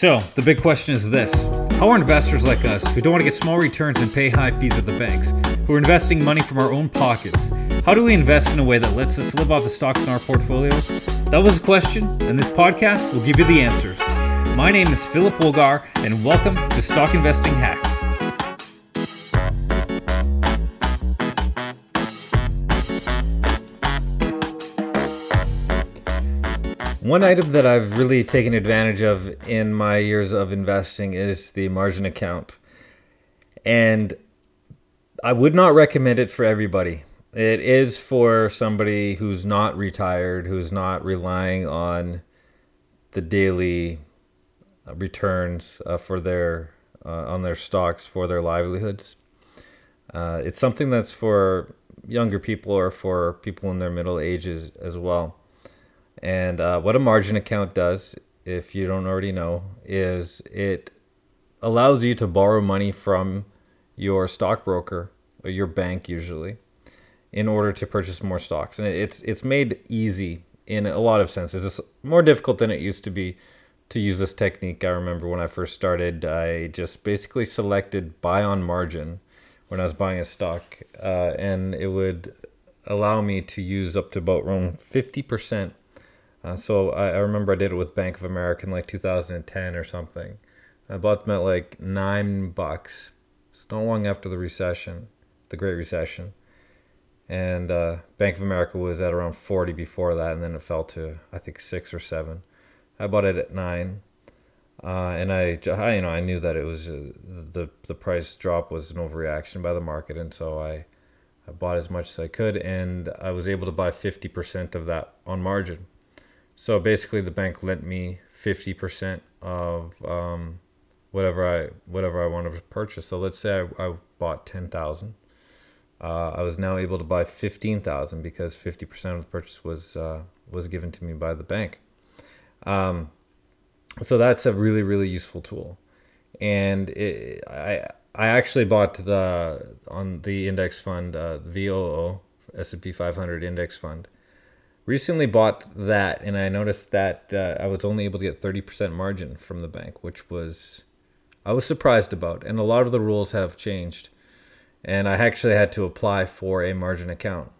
So, the big question is this How are investors like us, who don't want to get small returns and pay high fees at the banks, who are investing money from our own pockets, how do we invest in a way that lets us live off the stocks in our portfolios? That was the question, and this podcast will give you the answers. My name is Philip Wolgar, and welcome to Stock Investing Hacks. One item that I've really taken advantage of in my years of investing is the margin account. And I would not recommend it for everybody. It is for somebody who's not retired, who's not relying on the daily uh, returns uh, for their uh, on their stocks for their livelihoods. Uh, it's something that's for younger people or for people in their middle ages as well. And uh, what a margin account does, if you don't already know, is it allows you to borrow money from your stockbroker or your bank usually in order to purchase more stocks. And it's it's made easy in a lot of senses. It's more difficult than it used to be to use this technique. I remember when I first started, I just basically selected buy on margin when I was buying a stock, uh, and it would allow me to use up to about around 50% uh, so I, I, remember I did it with Bank of America in like 2010 or something. I bought them at like nine bucks. It's not long after the recession, the Great Recession. And uh, Bank of America was at around 40 before that, and then it fell to I think six or seven. I bought it at nine, uh, and I, I, you know, I knew that it was uh, the the price drop was an overreaction by the market, and so I, I bought as much as I could, and I was able to buy 50% of that on margin. So basically, the bank lent me fifty percent of um, whatever I whatever I wanted to purchase. So let's say I, I bought ten thousand. Uh, I was now able to buy fifteen thousand because fifty percent of the purchase was uh, was given to me by the bank. Um, so that's a really really useful tool, and it, I I actually bought the on the index fund uh, the VOO S and P 500 index fund recently bought that and I noticed that uh, I was only able to get 30% margin from the bank, which was I was surprised about. And a lot of the rules have changed. And I actually had to apply for a margin account.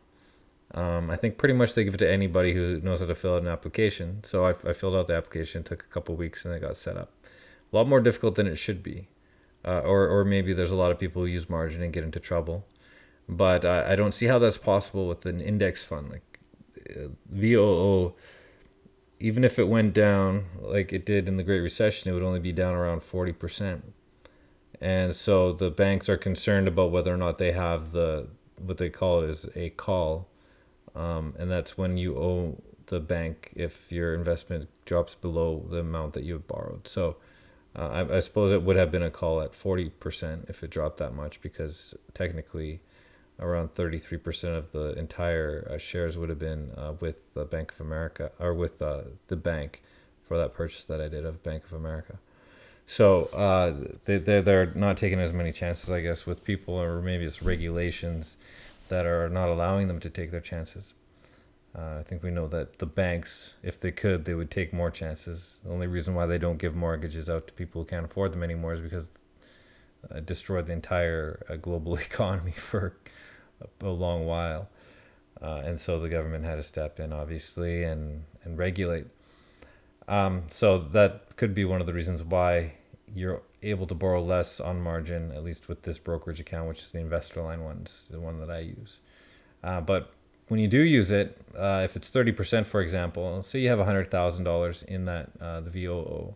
Um, I think pretty much they give it to anybody who knows how to fill out an application. So I, I filled out the application, took a couple weeks, and it got set up. A lot more difficult than it should be. Uh, or, or maybe there's a lot of people who use margin and get into trouble. But I, I don't see how that's possible with an index fund. Like VOO, even if it went down like it did in the Great Recession, it would only be down around 40%. And so the banks are concerned about whether or not they have the, what they call it is a call. Um, and that's when you owe the bank if your investment drops below the amount that you have borrowed. So uh, I, I suppose it would have been a call at 40% if it dropped that much because technically around 33% of the entire uh, shares would have been uh, with the Bank of America or with uh, the bank for that purchase that I did of Bank of America. So uh, they, they're, they're not taking as many chances, I guess, with people, or maybe it's regulations that are not allowing them to take their chances. Uh, I think we know that the banks, if they could, they would take more chances. The only reason why they don't give mortgages out to people who can't afford them anymore is because it destroyed the entire uh, global economy for a, long while. Uh, and so the government had to step in, obviously, and, and regulate. Um, so that could be one of the reasons why you're able to borrow less on margin, at least with this brokerage account, which is the Investorline one, it's the one that I use. Uh, but when you do use it, uh, if it's 30%, for example, say you have $100,000 in that, uh, the VOO,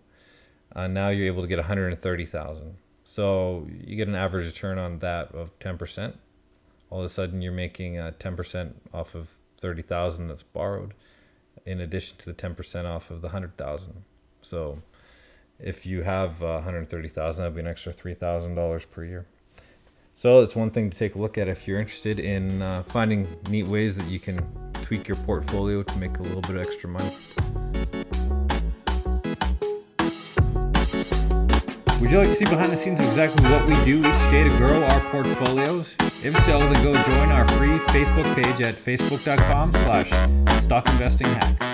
uh, now you're able to get 130,000. So you get an average return on that of 10% all of a sudden you're making uh, 10% off of 30,000 that's borrowed in addition to the 10% off of the 100,000. So if you have uh, 130,000 that'd be an extra $3,000 per year. So it's one thing to take a look at if you're interested in uh, finding neat ways that you can tweak your portfolio to make a little bit of extra money. Would you like to see behind the scenes of exactly what we do each day to grow our portfolios? If so, then go join our free Facebook page at facebook.com slash stockinvestinghack.